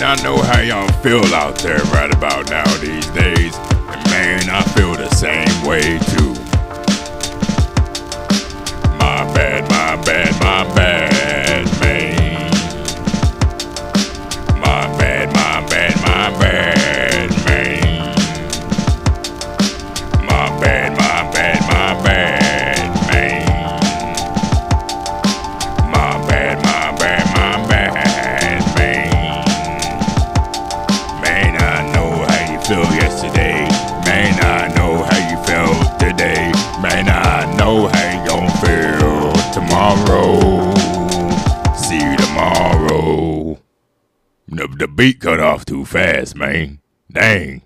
not know how y'all feel out there right about now these days. And man, I feel the same way too. Feel yesterday. Man, I know how you felt today. Man, I know how you gon' feel tomorrow. See you tomorrow. The, the beat cut off too fast, man. Dang.